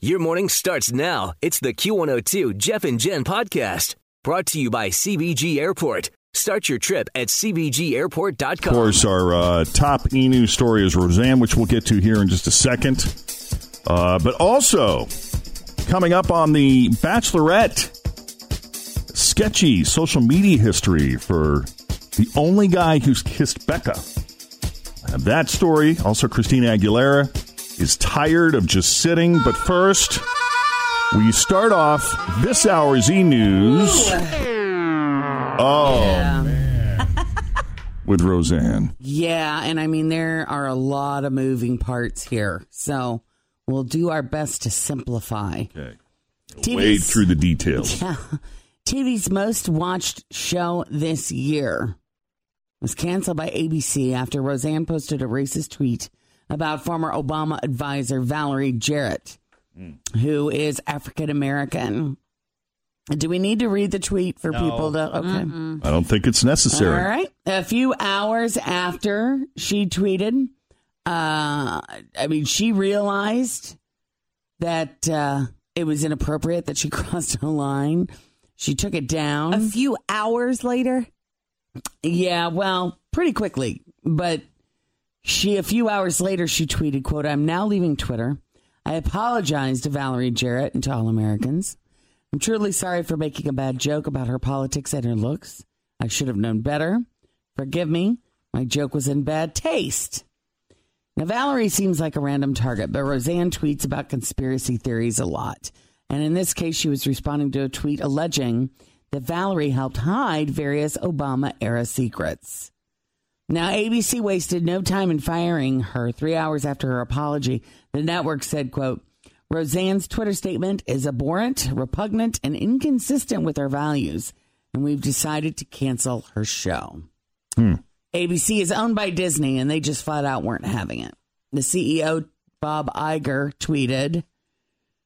Your morning starts now. It's the Q102 Jeff and Jen podcast brought to you by CVG Airport. Start your trip at CVGAirport.com. Of course, our uh, top e news story is Roseanne, which we'll get to here in just a second. Uh, but also, coming up on the Bachelorette, sketchy social media history for the only guy who's kissed Becca. I have that story. Also, Christina Aguilera is tired of just sitting. But first, we start off this hour's e news. Oh, man. With Roseanne. Yeah, and I mean, there are a lot of moving parts here. So we'll do our best to simplify. Okay. TV's Wade through the details. Yeah. TV's most watched show this year was canceled by ABC after Roseanne posted a racist tweet about former Obama advisor Valerie Jarrett, who is African American. Do we need to read the tweet for people to? Okay. I don't think it's necessary. All right. A few hours after she tweeted, uh, I mean, she realized that uh, it was inappropriate that she crossed a line. She took it down. A few hours later, Yeah, well, pretty quickly. But she, a few hours later, she tweeted, quote, I'm now leaving Twitter. I apologize to Valerie Jarrett and to all Americans. I'm truly sorry for making a bad joke about her politics and her looks. I should have known better. Forgive me. My joke was in bad taste. Now, Valerie seems like a random target, but Roseanne tweets about conspiracy theories a lot. And in this case, she was responding to a tweet alleging that Valerie helped hide various Obama era secrets. Now, ABC wasted no time in firing her three hours after her apology. The network said, quote, Roseanne's Twitter statement is abhorrent, repugnant, and inconsistent with our values, and we've decided to cancel her show. Hmm. ABC is owned by Disney, and they just flat out weren't having it. The CEO, Bob Iger, tweeted,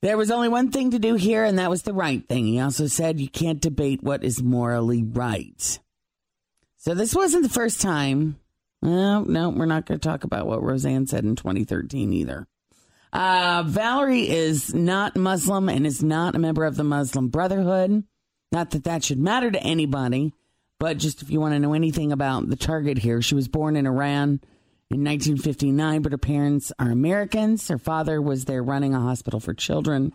There was only one thing to do here, and that was the right thing. He also said, You can't debate what is morally right. So this wasn't the first time. No, no, we're not going to talk about what Roseanne said in 2013 either. Uh, Valerie is not Muslim and is not a member of the Muslim Brotherhood. Not that that should matter to anybody, but just if you want to know anything about the target here, she was born in Iran in 1959, but her parents are Americans. Her father was there running a hospital for children.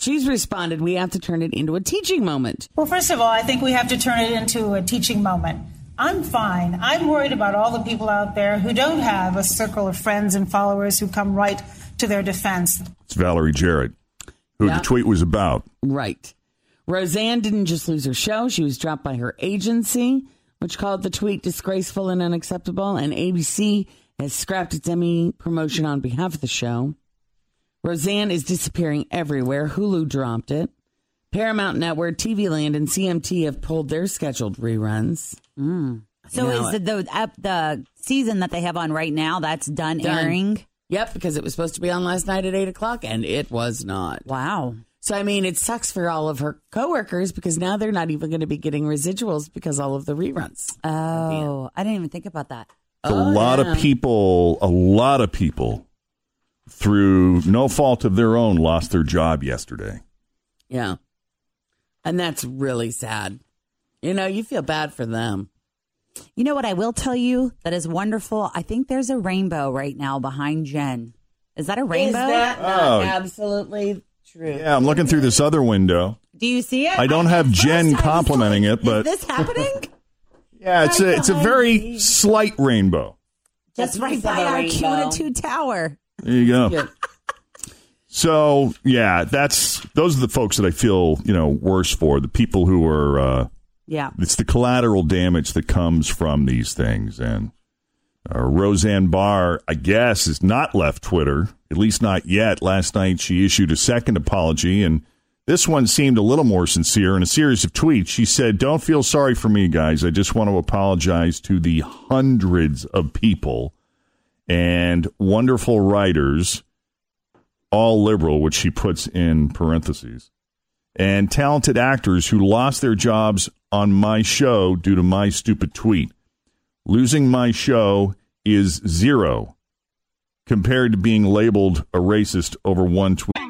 She's responded, We have to turn it into a teaching moment. Well, first of all, I think we have to turn it into a teaching moment. I'm fine. I'm worried about all the people out there who don't have a circle of friends and followers who come right to their defense. It's Valerie Jarrett, who Yeah. the tweet was about. Right. Roseanne didn't just lose her show, she was dropped by her agency, which called the tweet disgraceful and unacceptable, and ABC has scrapped its Emmy promotion on behalf of the show. Roseanne is disappearing everywhere. Hulu dropped it. Paramount Network, TV Land, and CMT have pulled their scheduled reruns. Mm. so know is the the, the season that they have on right now that's done, Done. airing? Yep, because it was supposed to be on last night at 8 o'clock, and it was not. Wow. So, I mean, it sucks for all of her coworkers because now they're not even going to be getting residuals because all of the reruns. Oh, I didn't even think about that. A Oh, lot yeah. of people, a lot of people, through no fault of their own, lost their job yesterday. Yeah. And that's really sad. You know, you feel bad for them. You know what I will tell you that is wonderful? I think there's a rainbow right now behind Jen. Is that a rainbow? Is that Oh. absolutely true? Yeah, I'm looking through this other window. Do you see it? I don't have Jen First I was complimenting it, but is this happening? yeah, it's a it's a very slight rainbow. Just right by our rainbow. Q2 tower. There you go. Yeah. So yeah, that's those are the folks that I feel you know worse for. The people who are uh, Yeah. it's the collateral damage that comes from these things. And uh, Roseanne Barr, I guess, has not left Twitter at least not yet. Last night, she issued a second apology, and this one seemed a little more sincere. In a series of tweets, she said, Don't feel sorry for me, guys. I just want to apologize to the hundreds of people and wonderful writers, all liberal, which she puts in parentheses, and talented actors who lost their jobs on my show due to my stupid tweet. Losing my show is zero compared to being labeled a racist over one tweet.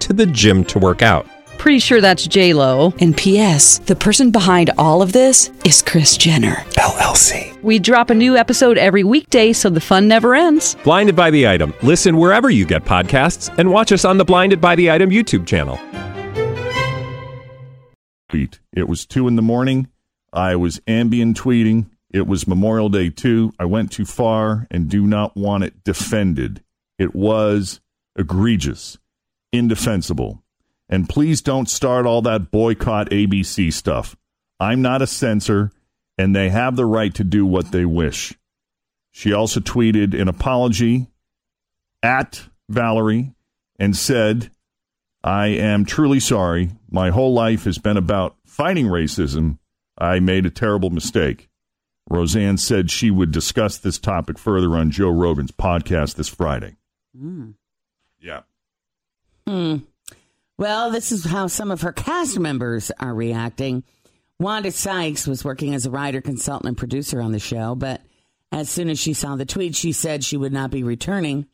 to the gym to work out. Pretty sure that's J Lo. And P.S. The person behind all of this is Kris Jenner LLC. We drop a new episode every weekday, so the fun never ends. Blinded by the item. Listen wherever you get podcasts, and watch us on the Blinded by the Item YouTube channel. tweet. It was two in the morning. I was Ambien tweeting. It was Memorial Day too. I went too far and do not want it defended. It was egregious, indefensible. And please don't start all that boycott ABC stuff. I'm not a censor, and they have the right to do what they wish. She also tweeted an apology at Valerie and said, I am truly sorry. My whole life has been about fighting racism. I made a terrible mistake. Roseanne said she would discuss this topic further on Joe Rogan's podcast this Friday. Hmm. Yeah. Hmm. Well, this is how some of her cast members are reacting. Wanda Sykes was working as a writer, consultant, and producer on the show, but as soon as she saw the tweet, she said she would not be returning,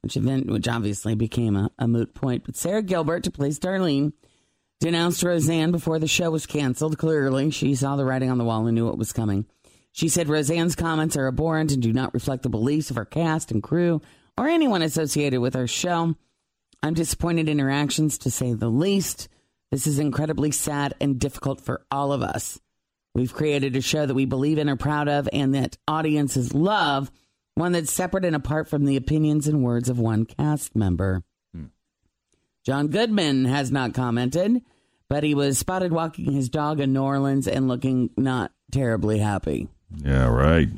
which event, which obviously became a, a moot point. But Sara Gilbert, to please Darlene, denounced Roseanne before the show was canceled. Clearly, she saw the writing on the wall and knew what was coming. She said Roseanne's comments are abhorrent and do not reflect the beliefs of her cast and crew or anyone associated with our show. I'm disappointed in her actions, to say the least. This is incredibly sad and difficult for all of us. We've created a show that we believe in, are proud of, and that audiences love, one that's separate and apart from the opinions and words of one cast member. Hmm. John Goodman has not commented, but he was spotted walking his dog in New Orleans and looking not terribly happy. Yeah, right.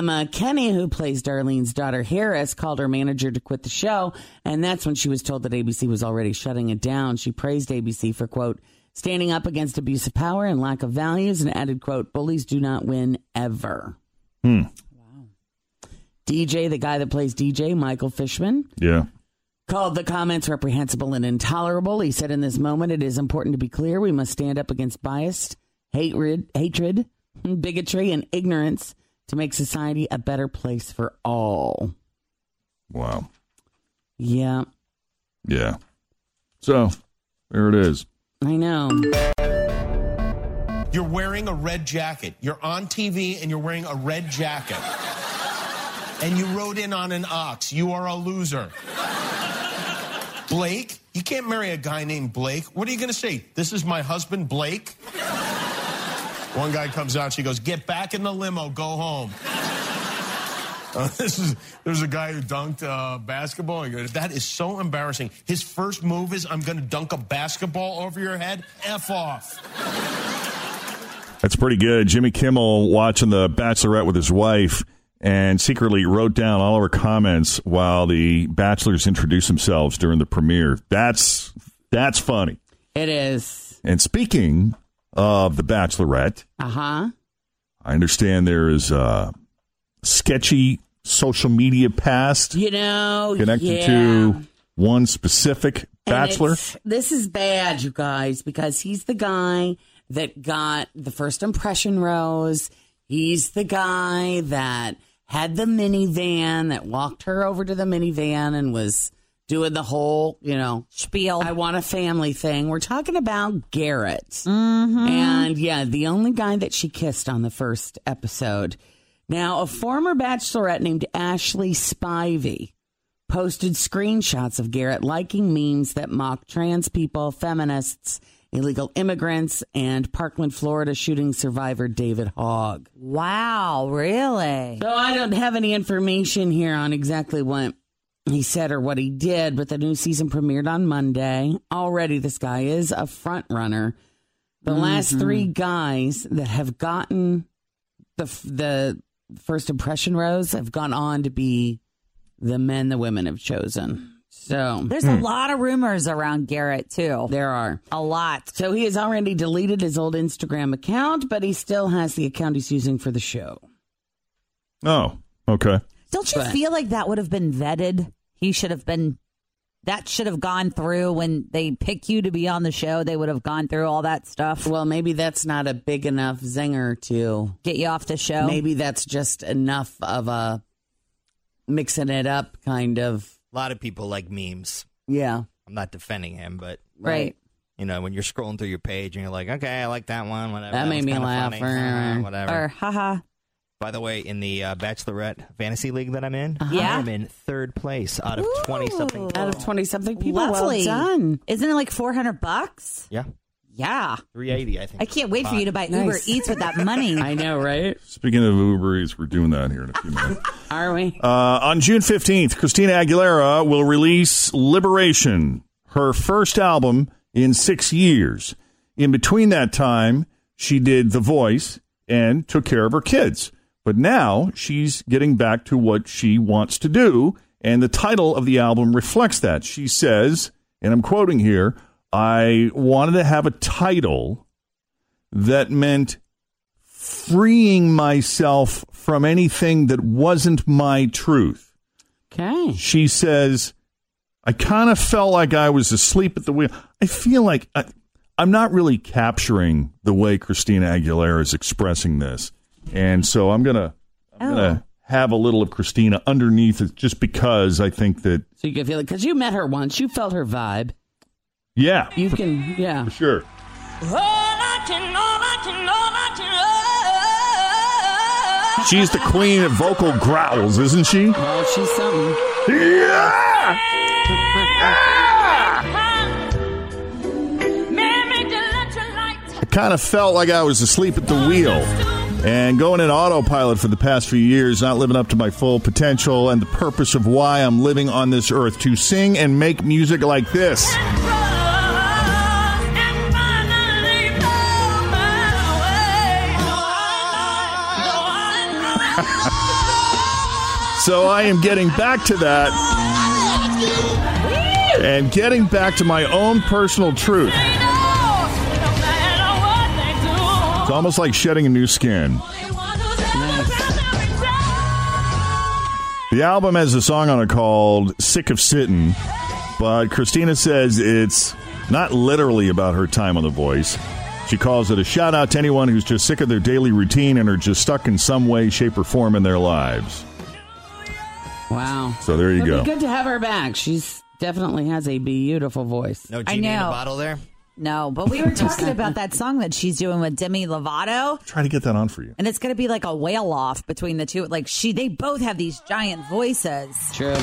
Emma Kenney, who plays Darlene's daughter Harris, called her manager to quit the show, and that's when she was told that ABC was already shutting it down. She praised ABC for, quote, standing up against abuse of power and lack of values, and added, quote, bullies do not win ever. Hmm. Wow. DJ, the guy that plays DJ, Michael Fishman, Yeah. called the comments reprehensible and intolerable. He said, "In this moment, it is important to be clear. We must stand up against bias, hatred, hatred, bigotry, and ignorance to make society a better place for all." Wow. Yeah, Yeah. So there it is. I know. You're wearing a red jacket. You're on TV and you're wearing a red jacket. And you rode in on an ox. You are a loser. Blake, you can't marry a guy named Blake. What are you going to say? This is my husband, Blake? One guy comes out, she goes, Get back in the limo, go home. Uh, this is there's a guy who dunked uh, basketball. He goes, That is so embarrassing. His first move is, I'm going to dunk a basketball over your head. F off. That's pretty good. Jimmy Kimmel watching The Bachelorette with his wife and secretly wrote down all of her comments while the bachelors introduced themselves during the premiere. That's that's funny. It is. And speaking of The Bachelorette, Uh huh. I understand there is a sketchy social media past You know, connected yeah. to one specific bachelor. This is bad, you guys, because he's the guy that got the first impression rose. He's the guy that had the minivan that walked her over to the minivan and was doing the whole, you know, Spiel. I want a family thing. We're talking about Garrett. Mm-hmm. And yeah, the only guy that she kissed on the first episode. Now, a former bachelorette named Ashley Spivey posted screenshots of Garrett liking memes that mock trans people, feminists, illegal immigrants, and Parkland, Florida shooting survivor David Hogg. Wow, really? So I don't have any information here on exactly what he said or what he did, but the new season premiered on Monday. Already, this guy is a front runner. The last mm-hmm. three guys that have gotten the the first impression rose have gone on to be the men the women have chosen. So There's a hmm. lot of rumors around Garrett too. there are. A lot. So he has already deleted his old Instagram account, but he still has the account he's using for the show. Oh, okay. Don't you But- feel like that would have been vetted? He should have been. That should have gone through when they pick you to be on the show. They would have gone through all that stuff. Well, maybe that's not a big enough zinger to Get you off the show. Maybe that's just enough of a mixing it up kind of. A lot of people like memes. Yeah. I'm not defending him, but right. you know, when you're scrolling through your page and you're like, okay, I like that one, whatever. That made me laugh. funny, uh, whatever. Or haha. By the way, in the uh, Bachelorette fantasy league that I'm in, Yeah. I'm in third place out of twenty something. Out of 20 something people. Lovely. Well done. Isn't it like 400 bucks? Yeah, Yeah. three eighty. I think. I can't wait for you to buy Nice. Uber Eats with that money. I know, right? Speaking of Uber Eats, we're doing that here in a few minutes. Are we? Uh, on June 15th, Christina Aguilera will release Liberation, her first album in six years. In between that time, she did The Voice and took care of her kids. But now she's getting back to what she wants to do, and the title of the album reflects that. She says, and I'm quoting here, I wanted to have a title that meant freeing myself from anything that wasn't my truth. Okay. She says, I kind of felt like I was asleep at the wheel. I feel like I, I'm not really capturing the way Christina Aguilera is expressing this. And so I'm going to I'm going to oh. have a little of Christina underneath it just because I think that So you can feel it because you met her once. You felt her vibe. yeah, You can, yeah. for sure. She's the queen of vocal growls, isn't she? Oh, she's something. Yeah! I kind of felt like I was asleep at the wheel and going in autopilot for the past few years, not living up to my full potential and the purpose of why I'm living on this earth to sing and make music like this. So I am getting back to that and getting back to my own personal truth. It's almost like shedding a new skin. The album has a song on it called Sick of Sittin', but Christina says it's not literally about her time on The Voice. She calls it a shout out to anyone who's just sick of their daily routine and are just stuck in some way, shape, or form in their lives. Wow. So there you It'll go. be good to have her back. She's definitely has a beautiful voice. no I genie in a bottle there. No, but we were talking about that song that she's doing with Demi Lovato. Try to get that on for you. And it's going to be like a whale off between the two. Like she, they both have these giant voices. True.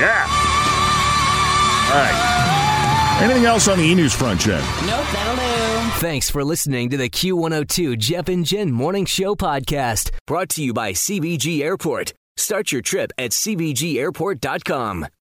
Yeah. All right. Anything else on the e news front, Jen? Nope, that'll do. Thanks for listening to the Q102 Jeff and Jen Morning Show podcast, brought to you by CVG Airport. Start your trip at CVGAirport.com.